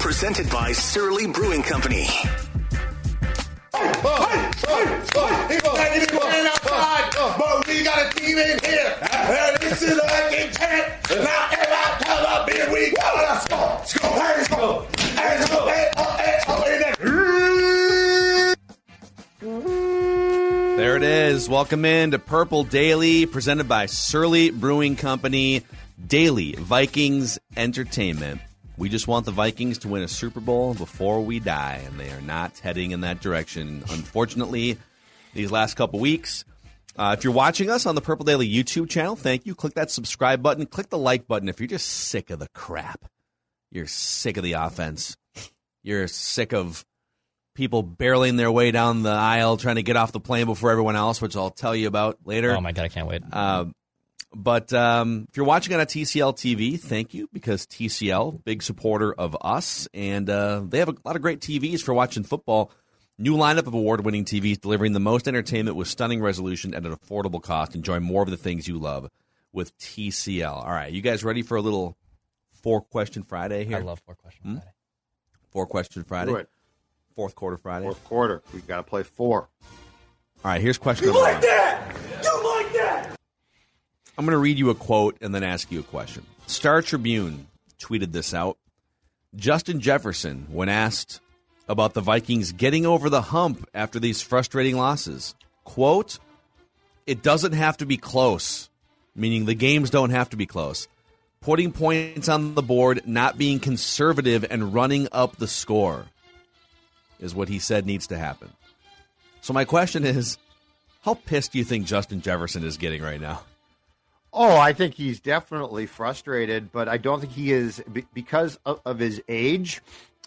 presented by Surly Brewing Company. But we got a team in here. This is a tell up here we go. Let's go. Let's go. Let's go. Let's go. Hey, hey, oh, hey, there. There it is. Welcome in to Purple Daily, presented by Surly Brewing Company. Daily Vikings Entertainment. We just want the Vikings to win a Super Bowl before we die, and they are not heading in that direction. Unfortunately, these last couple weeks. Uh, if you're watching us on the Purple Daily YouTube channel, thank you. Click that subscribe button. Click the like button if you're just sick of the crap. You're sick of the offense. You're sick of people barreling their way down the aisle trying to get off the plane before everyone else, which I'll tell you about later. Oh my god, I can't wait. Uh, but um, if you're watching on a TCL TV, thank you because TCL, big supporter of us, and uh, they have a lot of great TVs for watching football. New lineup of award-winning TVs delivering the most entertainment with stunning resolution at an affordable cost. Enjoy more of the things you love with TCL. All right, you guys ready for a little four-question Friday here? I love four question Hmm? Friday. four-question Friday. Do. Fourth quarter Friday. Fourth quarter. We got to play four. All right, here's question You number like one. that? I'm going to read you a quote and then ask you a question. Star Tribune tweeted this out. Justin Jefferson, when asked about the Vikings getting over the hump after these frustrating losses, quote, it doesn't have to be close, meaning the games don't have to be close. Putting points on the board, not being conservative, and running up the score is what he said needs to happen. So, my question is how pissed do you think Justin Jefferson is getting right now? Oh, I think he's definitely frustrated, but I don't think he is because of, of his age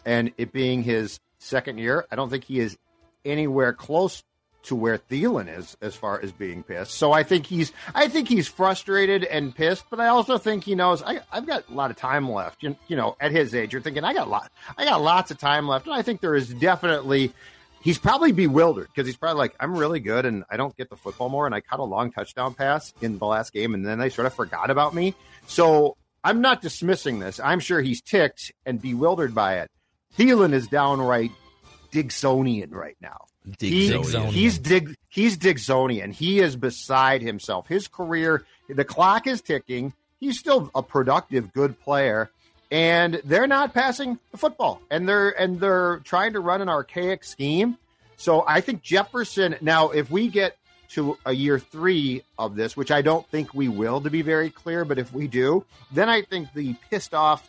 and it being his second year. I don't think he is anywhere close to where Thielen is as far as being pissed. So I think he's I think he's frustrated and pissed, but I also think he knows I, I've got a lot of time left. You, you know, at his age, you're thinking I got a lot, I got lots of time left, and I think there is definitely. He's probably bewildered because he's probably like, I'm really good and I don't get the football more. And I caught a long touchdown pass in the last game and then they sort of forgot about me. So I'm not dismissing this. I'm sure he's ticked and bewildered by it. Thielen is downright Diggsonian right now. He- he's dig he's Diggsonian. He is beside himself. His career, the clock is ticking. He's still a productive, good player, and they're not passing the football, and they're and they're trying to run an archaic scheme. So I think Jefferson. Now, if we get to a year three of this, which I don't think we will, to be very clear, but if we do, then I think the pissed off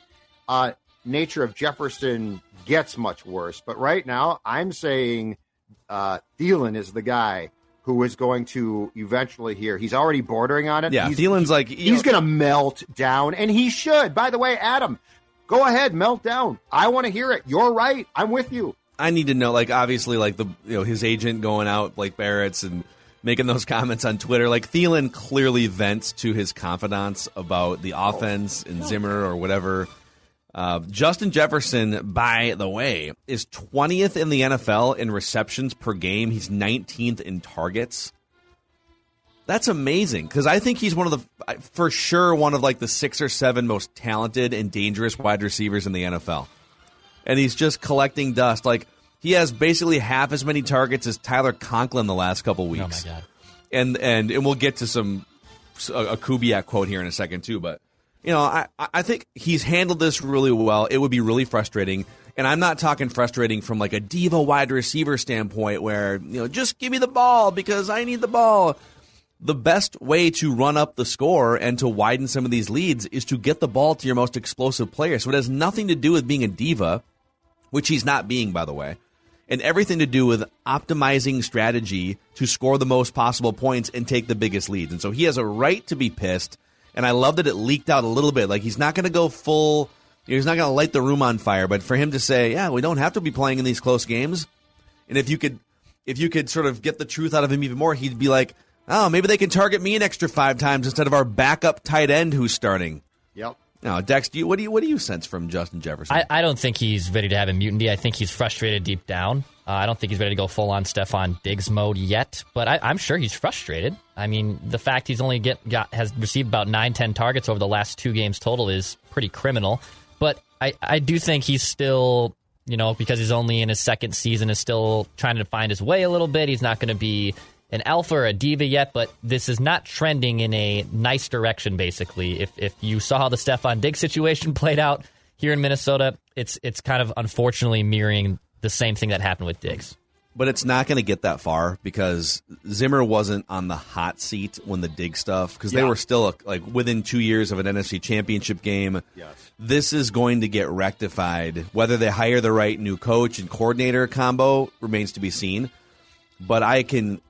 uh, nature of Jefferson gets much worse. But right now, I'm saying uh, Thielen is the guy who is going to eventually here. He's already bordering on it. Yeah, he's, Thielen's like he's going to melt down, and he should. By the way, Adam, go ahead, melt down. I want to hear it. You're right. I'm with you. I need to know, like, obviously, like the you know his agent going out like Barrett's and making those comments on Twitter. Like Thielen clearly vents to his confidants about the offense and Zimmer or whatever. Uh, Justin Jefferson, by the way, is 20th in the NFL in receptions per game. He's 19th in targets. That's amazing because I think he's one of the, for sure, one of like the six or seven most talented and dangerous wide receivers in the NFL. And he's just collecting dust. Like he has basically half as many targets as Tyler Conklin the last couple weeks. Oh my god. and and and we'll get to some a, a Kubiak quote here in a second too. But you know, I I think he's handled this really well. It would be really frustrating. And I'm not talking frustrating from like a diva wide receiver standpoint where, you know, just give me the ball because I need the ball. The best way to run up the score and to widen some of these leads is to get the ball to your most explosive player. So it has nothing to do with being a diva, which he's not being, by the way, and everything to do with optimizing strategy to score the most possible points and take the biggest leads. And so he has a right to be pissed. And I love that it leaked out a little bit. Like he's not going to go full He's not going to light the room on fire, but for him to say, "Yeah, we don't have to be playing in these close games," and if you could, if you could sort of get the truth out of him even more, he'd be like, "Oh, maybe they can target me an extra five times instead of our backup tight end who's starting." Yep. Now, Dex, do you, what do you what do you sense from Justin Jefferson? I, I don't think he's ready to have a mutiny. I think he's frustrated deep down. Uh, I don't think he's ready to go full on Stefon Diggs mode yet, but I, am sure he's frustrated. I mean, the fact he's only get got has received about nine, ten targets over the last two games total is pretty criminal. But I, I do think he's still, you know, because he's only in his second season, is still trying to find his way a little bit. He's not going to be an alpha or a diva yet, but this is not trending in a nice direction. Basically, if if you saw how the Stefon Diggs situation played out here in Minnesota, it's it's kind of unfortunately mirroring the same thing that happened with Diggs but it's not going to get that far because Zimmer wasn't on the hot seat when the dig stuff because yeah. they were still like within two years of an NFC Championship game. Yes, this is going to get rectified. Whether they hire the right new coach and coordinator combo remains to be seen. But I can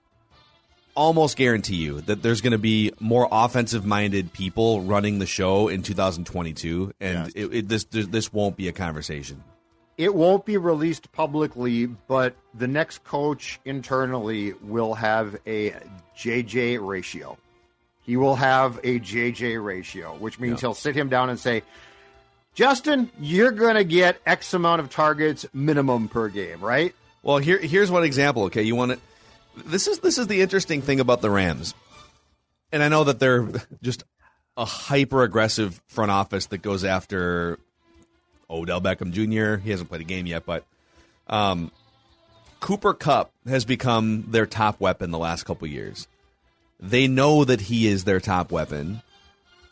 almost guarantee you that there's going to be more offensive minded people running the show in 2022, and yes. it, it, this this won't be a conversation. It won't be released publicly, but the next coach internally will have a JJ ratio. He will have a JJ ratio, which means yeah. he'll sit him down and say, Justin, you're going to get X amount of targets minimum per game, right? Well, here here's one example. Okay, you want to. This is this is the interesting thing about the Rams, and I know that they're just a hyper aggressive front office that goes after Odell Beckham Jr. He hasn't played a game yet, but um, Cooper Kupp has become their top weapon the last couple years. They know that he is their top weapon,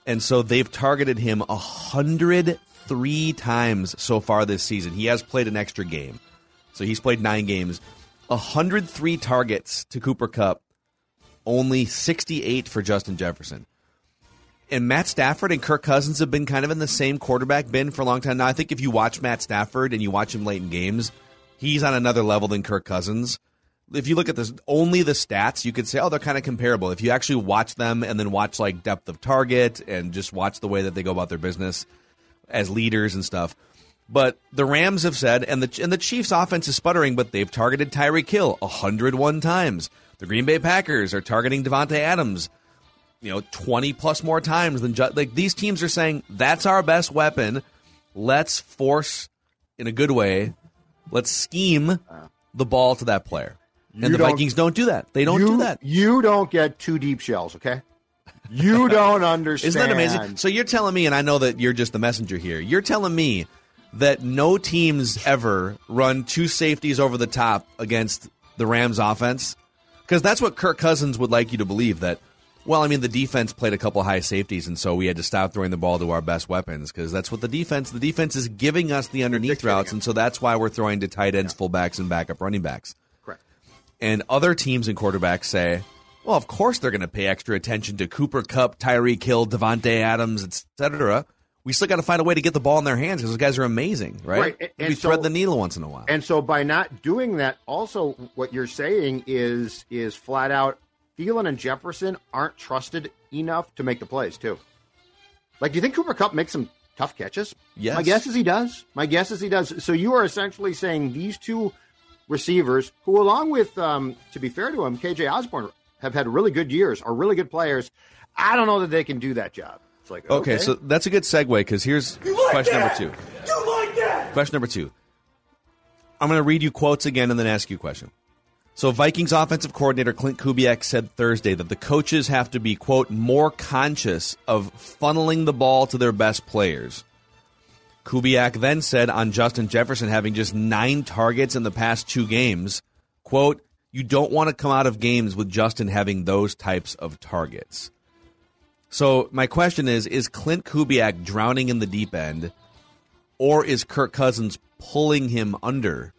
and so they've targeted him a hundred three times so far this season. He has played an extra game, so he's played nine games. 103 targets to Cooper Kupp, only 68 for Justin Jefferson and Matt Stafford and Kirk Cousins have been kind of in the same quarterback bin for a long time now. I think if you watch Matt Stafford and you watch him late in games, he's on another level than Kirk Cousins. If you look at this only the stats, you could say, oh, they're kind of comparable. If you actually watch them and then watch like depth of target and just watch the way that they go about their business as leaders and stuff. But the Rams have said, and the and the Chiefs' offense is sputtering, but they've targeted Tyreek Hill 101 times. The Green Bay Packers are targeting Davante Adams you know 20 plus more times than just, like these teams are saying that's our best weapon. Let's force in a good way let's scheme the ball to that player. And you the don't, vikings don't do that. They don't you, do that. you don't get two deep shells okay? You don't understand isn't that amazing? so you're telling me and i know that you're just the messenger here you're telling me that no teams ever run two safeties over the top against the rams offense because that's what kirk cousins would like you to believe that well, I mean, the defense played a couple high safeties, and so we had to stop throwing the ball to our best weapons because that's what the defense. The defense is giving us the underneath routes, and so that's why we're throwing to tight ends, yeah. fullbacks, and backup running backs. Correct. And other teams and quarterbacks say, well, of course they're going to pay extra attention to Cooper Kupp, Tyreek Hill, Davante Adams, etc. We still got to find a way to get the ball in their hands because those guys are amazing, right? Right. And, we so, thread the needle once in a while. And so by not doing that, also what you're saying is is flat out Thielen and Jefferson aren't trusted enough to make the plays, too. Like, do you think Cooper Kupp makes some tough catches? Yes. My guess is he does. My guess is he does. So you are essentially saying these two receivers, who, along with, um, to be fair to him, KJ Osborn, have had really good years, are really good players. I don't know that they can do that job. It's like, okay, okay so that's a good segue because here's like question that? number two. You like that? Question number two. I'm going to read you quotes again and then ask you a question. So, Vikings offensive coordinator Clint Kubiak said Thursday that the coaches have to be, quote, more conscious of funneling the ball to their best players. Kubiak then said on Justin Jefferson having just nine targets in the past two games, quote, you don't want to come out of games with Justin having those types of targets. So my question is: Is Clint Kubiak drowning in the deep end, or is Kirk Cousins pulling him under,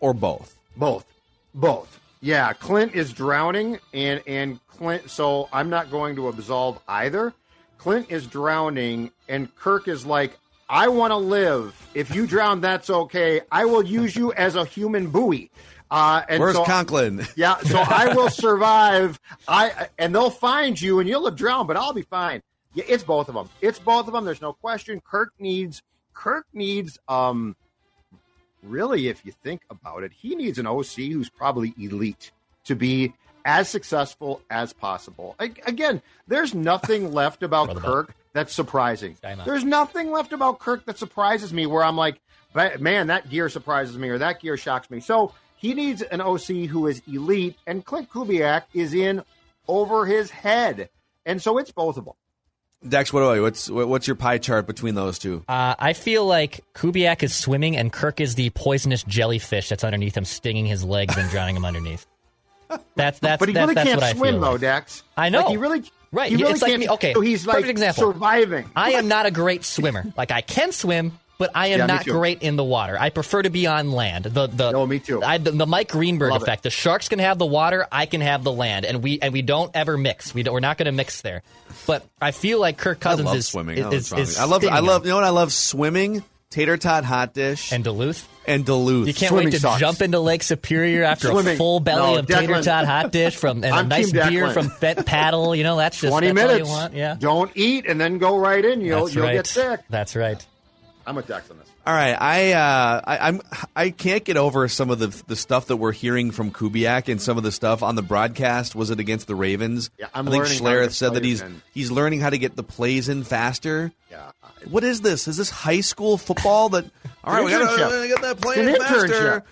or both? Both, both. Yeah, Clint is drowning, and and Clint. So I'm not going to absolve either. Clint is drowning, and Kirk is like, I want to live. If you drown, that's okay. I will use you as a human buoy. Uh, and Where's so, Conklin? Yeah, so I will survive. I and they'll find you, and you'll have drowned, but I'll be fine. Yeah, it's both of them. It's both of them. There's no question. Kirk needs. Kirk needs. Um, really, if you think about it, he needs an OC who's probably elite to be as successful as possible. I, again, there's nothing left about Brother Kirk that's surprising. There's nothing left about Kirk that surprises me where I'm like, "Ba- man, that gear surprises me or that gear shocks me. So he needs an OC who is elite, and Clint Kubiak is in over his head. And so it's both of them. Dex, what do I? What's what's your pie chart between those two? Uh, I feel like Kubiak is swimming and Kirk is the poisonous jellyfish that's underneath him, stinging his legs and drowning him underneath. That's that's but he that's, really that's can't what I swim, feel though, like. Dex. I know. Like, he really, Right, He really it's can't, me- okay, So he's like perfect example. surviving. I am not a great swimmer. Like I can swim, but I am Yeah, not great in the water. I prefer to be on land. The the No, me too. I, the, the Mike Greenberg Love it. effect. The sharks can have the water. I can have the land, and we and we don't ever mix. We we're not going to mix there. But I feel like Kirk Cousins I love is swimming. Is, is, is. I love. I love. You know what? I love swimming, tater tot hot dish, and Duluth. and Duluth. You can't Swimming wait to sucks. jump into Lake Superior after a full belly No, of tater tot hot dish from and a nice beer from Bent Paddle. You know that's just 20 that's all minutes. you want. Yeah, Don't eat and then go right in. You'll, that's you'll right. get sick. That's right. I'm with Dex on this. All right, I, uh, I I'm I can't get over some of the the stuff that we're hearing from Kubiak and some of the stuff on the broadcast. Was it against the Ravens? Yeah, I'm I think learning Schlereth said that he's in. he's learning how to get the plays in faster. Yeah. What is this? Is this high school football? That all right, we gotta, internship. we gotta get that play in faster. internship.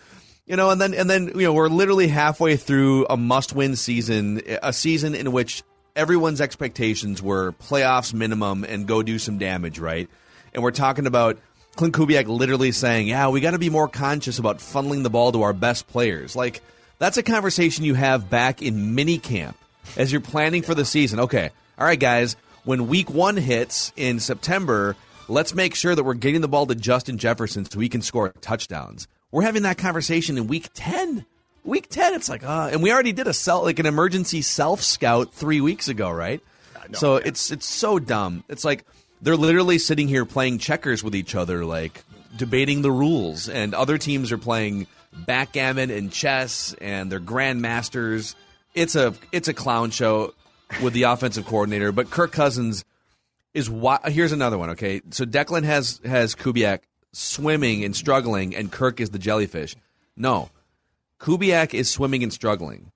You know, and then and then you know we're literally halfway through a must-win season, a season in which everyone's expectations were playoffs minimum and go do some damage, right? And we're talking about Clint Kubiak literally saying, "Yeah, we got to be more conscious about funneling the ball to our best players." Like that's a conversation you have back in mini camp as you're planning for the season. Okay, all right, guys, when week one hits in September, let's make sure that we're getting the ball to Justin Jefferson so he can score touchdowns. We're having that conversation in week 10. Week 10, it's like, uh, and we already did a self, like an emergency self scout three weeks ago, right? so it's it's so dumb. It's like they're literally sitting here playing checkers with each other, like debating the rules, and other teams are playing backgammon and chess, and they're grandmasters. It's a it's a clown show with the offensive coordinator, but Kirk Cousins is why. Here's another one. Okay, so Declan has has Kubiak swimming and struggling, and Kirk is the jellyfish. No, Kubiak is swimming and struggling,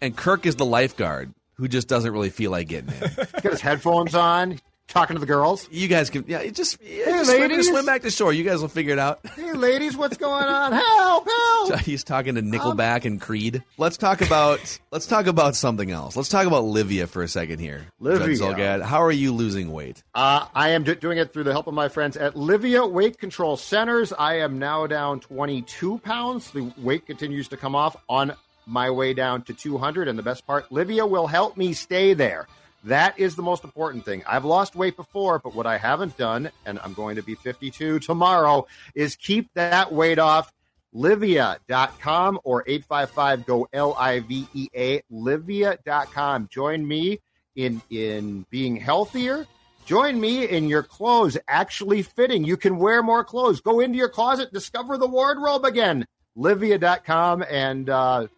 and Kirk is the lifeguard who just doesn't really feel like getting in. He's got his headphones on, talking to the girls. You guys can, yeah, it just, yeah, Hey, just, swim, just swim back to shore. You guys will figure it out. Hey, ladies, what's going on? Help! Help! He's talking to Nickelback and Creed. Let's talk about let's talk about something else. Let's talk about Livea for a second here. Livea. Judd Zulgad, how are you losing weight? Uh, I am do- doing it through the help of my friends at Livea Weight Control Centers. I am now down 22 pounds. The weight continues to come off on my way down to 200. And the best part, Livea will help me stay there. That is the most important thing. I've lost weight before, but what I haven't done, and I'm going to be 52 tomorrow, is keep that weight off. Livea.com or 855 go L I V E A. Livea.com. Join me in in being healthier. Join me in your clothes actually fitting. You can wear more clothes. Go into your closet, discover the wardrobe again. Livea.com and uh,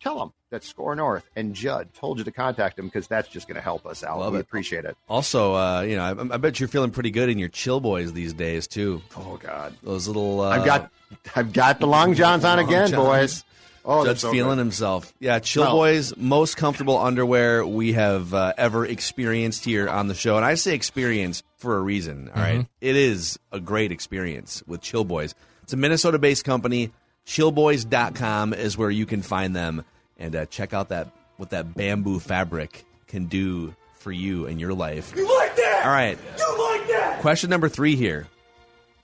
tell them that Score North and Judd told you to contact them because that's just going to help us out. Love we it. appreciate it. Also, uh, you know, I, I bet you're feeling pretty good in your chill boys these days too. Oh God, Those little uh, I've got I've got the long johns on Long again, Johns. boys. Oh, Judge that's so feeling good. himself. Yeah, Chill Well- Boys, most comfortable underwear we have uh, ever experienced here on the show. And I say experience for a reason, all right? It is a great experience with Chill Boys. It's a Minnesota based company. Chillboys.com is where you can find them and uh, check out that what that bamboo fabric can do for you and your life. You like that? All right. You like that? Question number three here.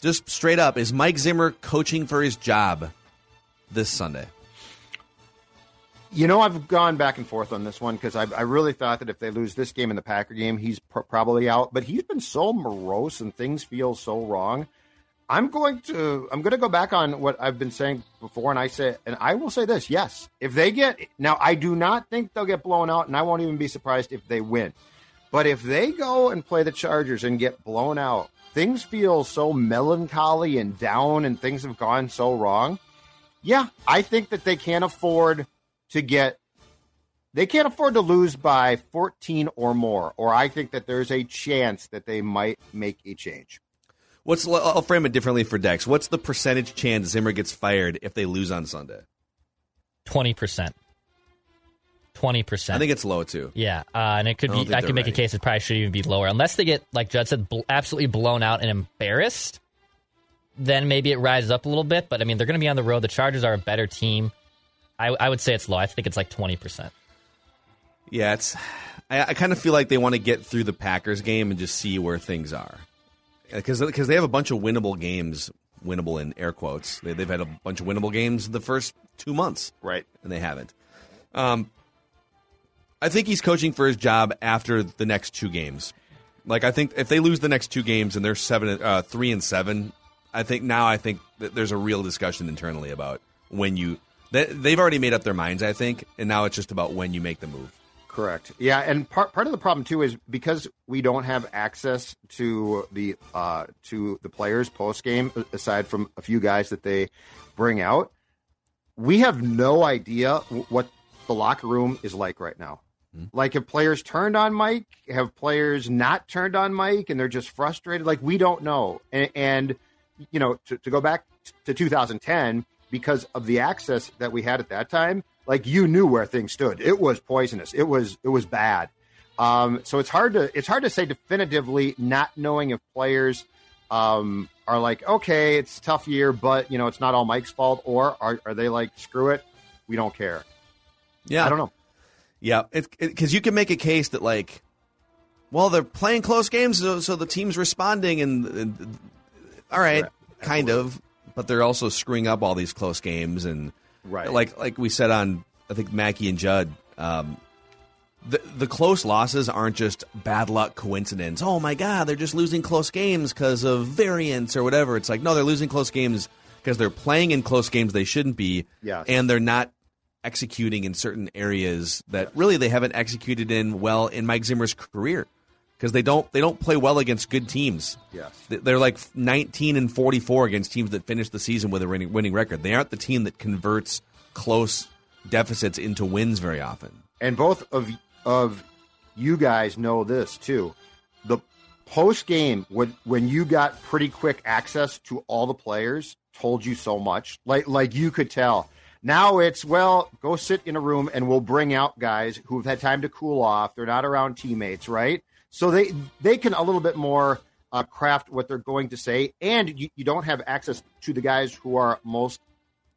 Just straight up, is Mike Zimmer coaching for his job this Sunday? You know, I've gone back and forth on this one because I, I really thought that if they lose this game in the Packer game, he's pr- probably out. But he's been so morose and things feel so wrong. I'm going to I'm going to go back on what I've been saying before, and I say, and I will say this: yes, if they get now, I do not think they'll get blown out, and I won't even be surprised if they win. But if they go and play the Chargers and get blown out, things feel so melancholy and down, and things have gone so wrong. Yeah, I think that they can't afford to get they can't afford to lose by 14 or more or i think that there's a chance that they might make a change What's I'll frame it differently for Dex. What's the percentage chance Zimmer gets fired if they lose on Sunday? Twenty percent. Twenty percent. I think it's low too. Yeah, uh, and it could I be. I could make ready. a case it probably should even be lower, unless they get, like Judd said, bl- absolutely blown out and embarrassed. Then maybe it rises up a little bit. But I mean, they're going to be on the road. The Chargers are a better team. I, I would say it's low. I think it's like twenty percent. Yeah, it's. I, I kind of feel like they want to get through the Packers game and just see where things are, because because they have a bunch of winnable games, winnable in air quotes. They, they've had a bunch of winnable games the first two months, right? And they haven't. Um, I think he's coaching for his job after the next two games. Like I think if they lose the next two games and they're seven, uh, three and seven, I think now I think that there's a real discussion internally about when you. They, they've already made up their minds, I think, and now it's just about when you make the move. Correct. Yeah, and part part of the problem too is because we don't have access to the uh, to the players post game, aside from a few guys that they bring out, we have no idea w- what the locker room is like right now. Like, have players turned on Mike? Have players not turned on Mike, and they're just frustrated? Like, we don't know. And, and you know, to, to go back to 2010, because of the access that we had at that time, like you knew where things stood. It was poisonous. It was it was bad. Um, so it's hard to it's hard to say definitively, not knowing if players um, are like, okay, it's a tough year, but you know, it's not all Mike's fault, or are, are they like, screw it, we don't care. Yeah, I don't know. Yeah, it's because you can make a case that like, well, they're playing close games, so, so the team's responding, and, and all right, kind of, but they're also screwing up all these close games, and Right. like like we said on I think Mackey and Judd, um, the the close losses aren't just bad luck coincidence. Oh my God, they're just losing close games because of variance or whatever. It's like no, they're losing close games because they're playing in close games they shouldn't be, Yes. and they're not executing in certain areas that really they haven't executed in well in Mike Zimmer's career because they don't they don't play well against good teams. Yes. They- They're like 19 and 44 against teams that finish the season with a winning, winning record. They aren't the team that converts close deficits into wins very often. and both of of you guys know this too. The post game when when you got pretty quick access to all the players told you so much. Like like you could tell. Now it's well, go sit in a room and we'll bring out guys who've had time to cool off. They're not around teammates, right? So they they can a little bit more uh, craft what they're going to say, and you, you don't have access to the guys who are most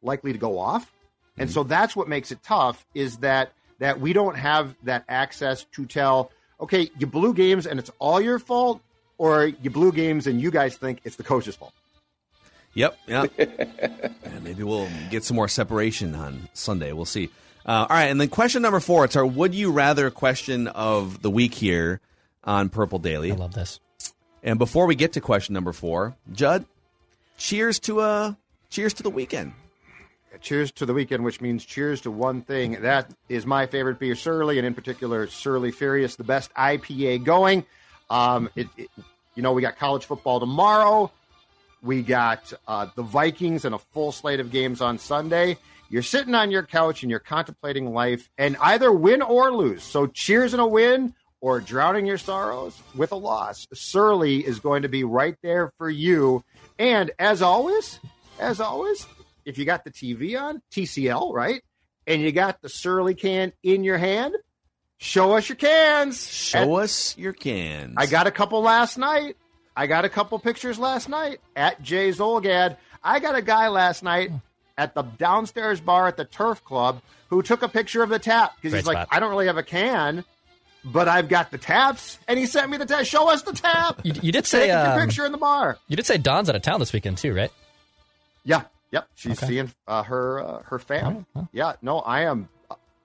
likely to go off. And so that's what makes it tough is that that we don't have that access to tell, okay, you blew games and it's all your fault, or you blew games and you guys think it's the coach's fault. Yep. Yeah. and maybe we'll get some more separation on Sunday. We'll see. Uh, all right. And then question number four. It's our would you rather question of the week here on Purple Daily. I love this. And before we get to question number four, Judd, cheers to uh cheers to the weekend. Cheers to the weekend, which means cheers to one thing. That is my favorite beer, Surly, and in particular, Surly Furious, the best IPA going. Um, it, it- you know, we got college football tomorrow. We got uh, the Vikings and a full slate of games on Sunday. You're sitting on your couch and you're contemplating life and either win or lose. So cheers and a win or drowning your sorrows with a loss. Surly is going to be right there for you. And as always, as always, if you got the TV on, TCL, right? And you got the Surly can in your hand, show us your cans. Show us your cans. I got a couple last night. I got a couple pictures last night at Jay Zulgad. I got a guy last night at the downstairs bar at the Turf Club who took a picture of the tap because Great he's like, spot. I don't really have a can, but I've got the taps, and he sent me the tap. Show us the tap. You, you did say Take your um, picture in the bar. you did say Don's out of town this weekend too, right? Yeah, yep. She's Okay. seeing uh, her uh, her fam. Oh. Yeah, no, I am.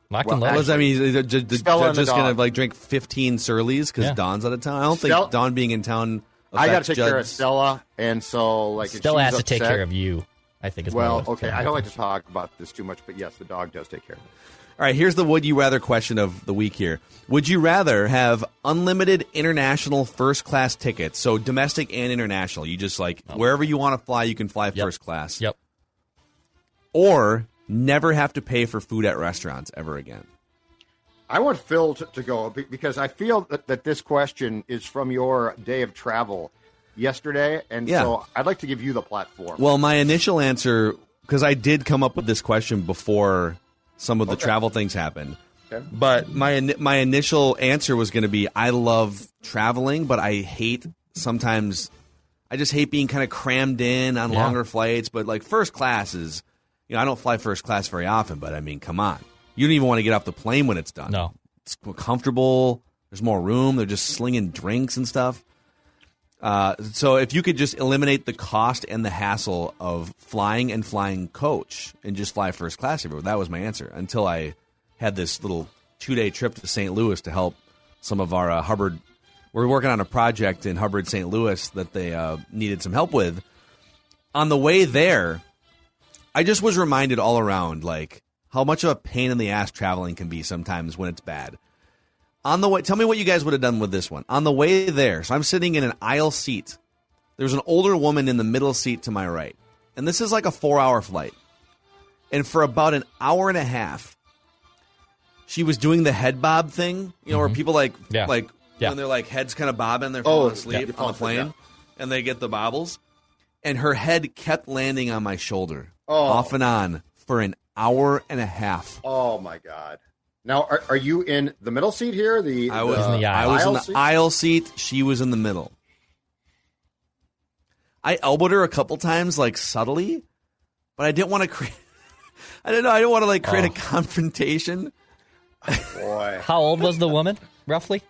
Lock Well, and load. What does that mean? Is it ju- ju- Stella and just gonna like drink fifteen Surleys because Yeah. Don's out of town? I don't think Stella- Don being in town. I got to take care of Stella, and so like Stella she's has to take care of you. I think is Well, okay, I don't like to talk about this too much, but yes, the dog does take care of it. All right, here's the would you rather question of the week here. Would you rather have unlimited international first class tickets, so domestic and international? You just like oh. wherever you want to fly, you can fly Oh. Yep. first class. Yep. Or never have to pay for food at restaurants ever again. I want Phil to, to go because I feel that, that this question is from your day of travel yesterday, and Yeah. so I'd like to give you the platform. Well, my initial answer, because I did come up with this question before some of the travel things happened. Okay. But my my initial answer was going to be I love traveling, but I hate sometimes. I just hate being kind of crammed in on Yeah. longer flights. But like first class is, you know, I don't fly first class very often. But I mean, come on, you don't even want to get off the plane when it's done. No. it's comfortable. There's more room. They're just slinging drinks and stuff. Uh, so if you could just eliminate the cost and the hassle of flying and flying coach and just fly first class everywhere, that was my answer. Until I had this little two day trip to St. Louis to help some of our uh, Hubbard. We're working on a project in Hubbard, St. Louis that they uh, needed some help with. On the way there, I just was reminded all around like how much of a pain in the ass traveling can be sometimes when it's bad. On the way, tell me what you guys would have done with this one. On the way there, so I'm sitting in an aisle seat. There's an older woman in the middle seat to my right. And this is like a four hour flight. And for about an hour and a half, she was doing the head bob thing, you know, where people like, Mm-hmm. Yeah. like, Yeah. when they're like heads kind of bobbing, they're Oh, falling yeah, asleep you on the plane, yeah. and they get the bobbles. And her head kept landing on my shoulder, Oh. off and on, for an hour and a half. oh my god! Now, are, are you in the middle seat here? The I was, in the I aisle. was in the seat? aisle seat. She was in the middle. I elbowed her a couple times, like subtly, but I didn't want to create. I didn't know. I didn't want to like create a Oh. confrontation. boy. How old was the woman, roughly?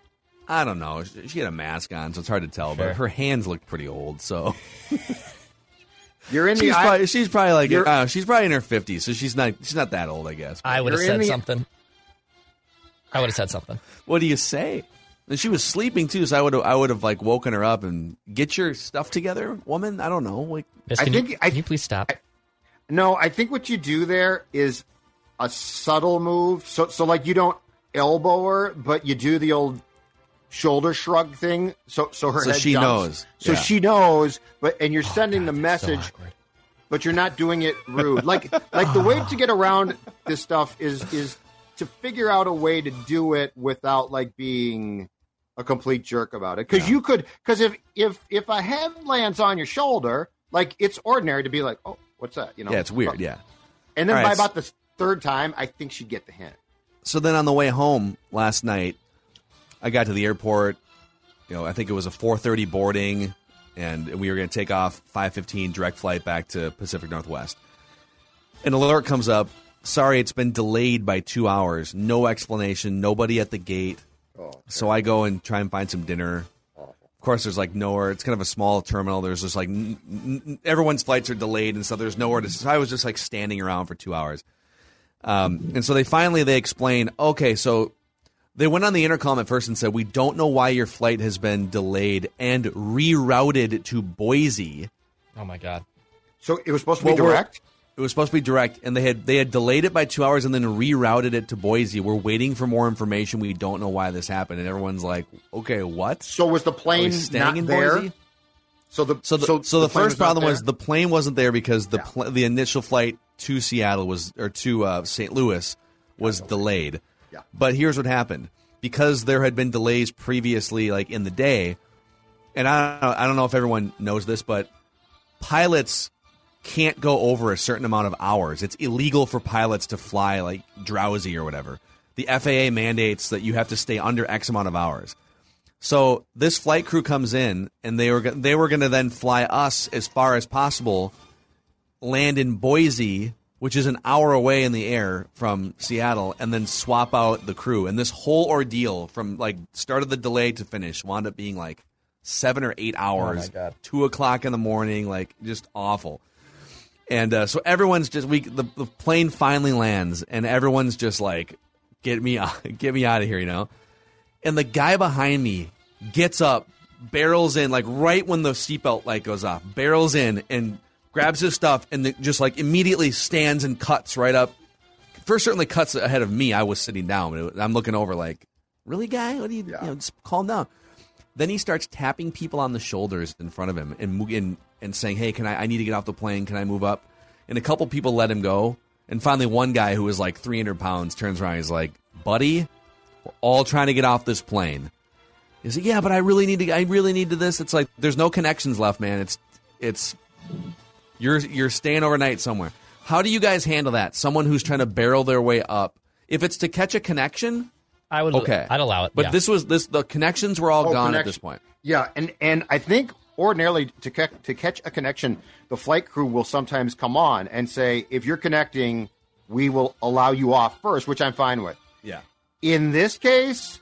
I don't know. She she had a mask on, so it's hard to tell. Sure. But her hands looked pretty old, so You're in the she's aisle. probably she's probably like uh, she's probably in her fifties, so she's not she's not that old, I guess. I would have said the- something. I would have said something. what do you say? And she was sleeping too, so I would have I would have like woken her up and get your stuff together, woman. I don't know. Like Miss, I can think you, I- can you please stop? No, I think what you do there is a subtle move. So, so like you don't elbow her, but you do the old shoulder shrug thing. So, so her So head she jumps. knows. So Yeah. she knows, but and you're oh, sending the Oh, So message, but you're not doing it rude. Like, like the way to get around this stuff is is to figure out a way to do it without like being a complete jerk about it. Because you could, because if if if a head lands on your shoulder, like it's ordinary to be like, oh, what's that? You know? yeah, it's weird. Yeah. And then All by right, about the third time, I think she'd get the hint. so then on the way home last night, I got to the airport. You know, I think it was a 4:30 boarding, and we were going to take off 5:15 direct flight back to Pacific Northwest. An alert comes up. Sorry, it's been delayed by two hours. No explanation. Nobody at the gate. So I go and try and find some dinner. Of course, there's like nowhere. It's kind of a small terminal. There's just like n- n- everyone's flights are delayed and stuff. There's nowhere to. So I was just like standing around for two hours. Um, and so they finally they explain. Okay, so they went on the intercom at first and said, "We don't know why your flight has been delayed and rerouted to Boise." Oh my god. So it was supposed to be Well, we're- direct. It was supposed to be direct, and they had they had delayed it by two hours and then rerouted it to Boise. We're waiting for more information. We don't know why this happened, and everyone's like, "Okay, what?" So was the plane staying not in there? Boise? So the So the so, the, plane first not problem was the plane wasn't there because the Yeah. pl- the initial flight to Seattle was or to uh, St. Louis was delayed. Yeah. But here's what happened because there had been delays previously, like in the day, and I I don't know if everyone knows this, but pilots can't go over a certain amount of hours. It's illegal for pilots to fly like drowsy or whatever. The FAA mandates that you have to stay under X amount of hours. So this flight crew comes in, and they were they were going to then fly us as far as possible, land in Boise, which is an hour away in the air from Seattle, and then swap out the crew. And this whole ordeal from like start of the delay to finish wound up being like seven or eight oh hours, God. two o'clock in the morning, like just awful. And uh, so everyone's just we the, the plane finally lands, and everyone's just like get me out, get me out of here, you know. And the guy behind me gets up, barrels in, like right when the seatbelt light goes off, barrels in and grabs his stuff, and just like immediately stands and cuts right up. First, certainly cuts ahead of me. I was sitting down, and I'm looking over like, really, guy? What are you? You know, just calm down. Then he starts tapping people on the shoulders in front of him and and, and saying, "Hey, can I? I need to get off the plane. Can I move up?" And a couple people let him go. And finally, one guy who was like 300 pounds turns around. He's like, "Buddy, we're all trying to get off this plane." He's like, "Yeah, but I really need to. I really need to this." It's like there's no connections left, man. It's it's you're you're staying overnight somewhere. How do you guys handle that? Someone who's trying to barrel their way up. If it's to catch a connection, I would. okay, I'd allow it. But yeah. this was this the connections were all Oh, gone at this point. Yeah, and and I think ordinarily to ca- to catch a connection, the flight crew will sometimes come on and say, "If you're connecting, we will allow you off first, which I'm fine with. Yeah. In this case,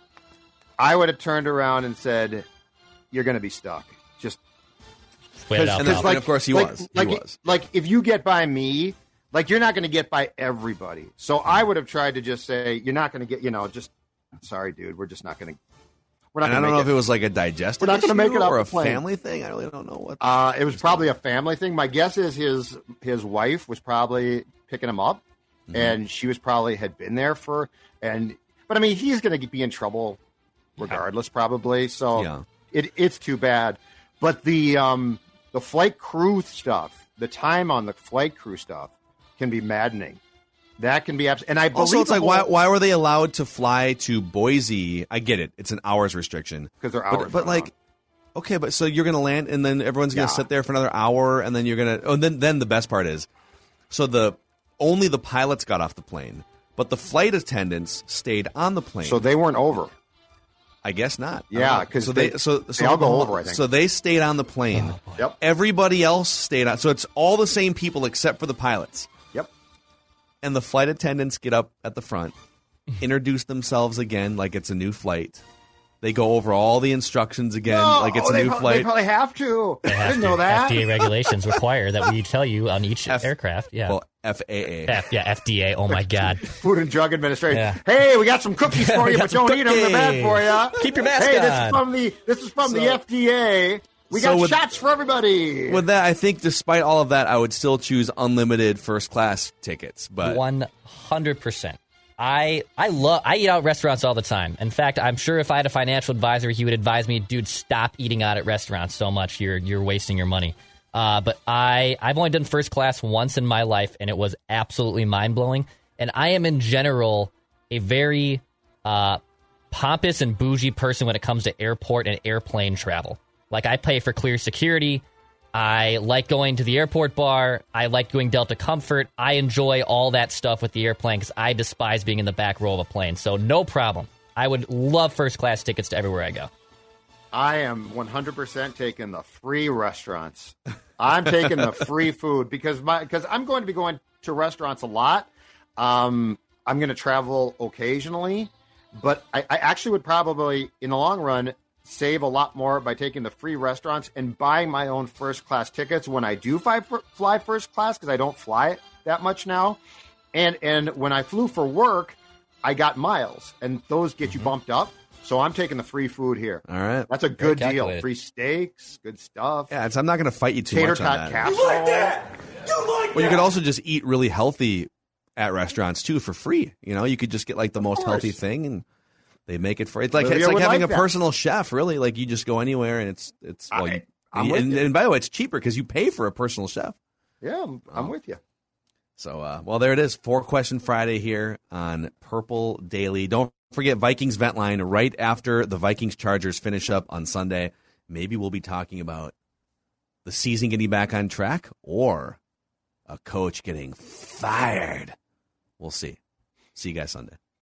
I would have turned around and said, "You're going to be stuck." Just Wait it out. And of course he like, was. He was. like if you get by me, like you're not going to get by everybody. So I would have tried to just say, "You're not going to get," you know, just sorry, dude. We're just not going to. We're not I don't make know it. if it was like a digestive We're not gonna issue make it off or a family thing. I really don't know what. Uh, it was probably a family thing. My guess is his his wife was probably picking him up, Mm-hmm. and she was probably had been there for and. But I mean, he's going to be in trouble regardless, probably. So Yeah. it it's too bad. But the um the flight crew stuff, the time on the flight crew stuff, can be maddening. That can be abs- and I believe also, it's like why whole- why were they allowed to fly to Boise? I get it; it's an hours restriction 'Cause they're But- hours But, going like, okay, but so you're going to land, and then everyone's going Yeah. to sit there for another hour, and then you're going to. Oh, and then then the best part is, so the only the pilots got off the plane, but the flight attendants stayed on the plane. so they weren't over. I guess not. Yeah, don't know. 'cause so they, they- so they all go over, I think. So they stayed on the plane. Yep. Everybody else stayed on. So it's all the same people except for the pilots. Yep. And the flight attendants get up at the front, introduce themselves again like it's a new flight. They go over all the instructions again No, like it's a new prob- flight. They probably have to. They I have didn't to. know that. FDA regulations require that we tell you on each F- aircraft. Yeah. Well, FAA. F, yeah, FDA. Oh my God. Food and Drug Administration. Yeah. Hey, we got some cookies for you, but don't eat them. They're bad for you. Keep your mask Hey, this is from the this is from the FDA. We So got with- shots for everybody. With that, I think despite all of that, I would still choose unlimited first class tickets. But One hundred percent. I I love I eat out at restaurants all the time. In fact, I'm sure if I had a financial advisor, he would advise me, dude, stop eating out at restaurants so much. You're you're wasting your money. Uh, but I I've only done first class once in my life, and it was absolutely mind blowing. And I am in general a very uh, pompous and bougie person when it comes to airport and airplane travel. Like I pay for clear security. I like going to the airport bar. I like doing Delta Comfort. I enjoy all that stuff with the airplane because I despise being in the back row of a plane. So no problem. I would love first class tickets to everywhere I go. I am 100% taking the free restaurants. I'm taking the free food because my because I'm going to be going to restaurants a lot. Um, I'm going to travel occasionally, but I, I actually would probably, in the long run, save a lot more by taking the free restaurants and buying my own first class tickets when I do fly, fly first class because I don't fly it that much now. And and when I flew for work, I got miles, and those get you mm-hmm. bumped up. So I'm taking the free food here. all right. That's a good deal. Free steaks, good stuff. Yeah, I'm not going to fight you too Tater much on tot that. casserole. Well, you could also just eat really healthy at restaurants too for free. You know, you could just get like the most course. healthy thing, and they make it for it's like Olivia it's like having like a that. personal chef. Really, like you just go anywhere and it's it's well, I- you, I'm and, with and, you. and by the way, it's cheaper because you pay for a personal chef. Yeah, I'm, I'm with you. So, uh, well, there it is. Four question Friday here on Purple Daily. Don't forget Vikings vent line right after the Vikings Chargers finish up on Sunday. Maybe we'll be talking about the season getting back on track or a coach getting fired. We'll see. See you guys Sunday.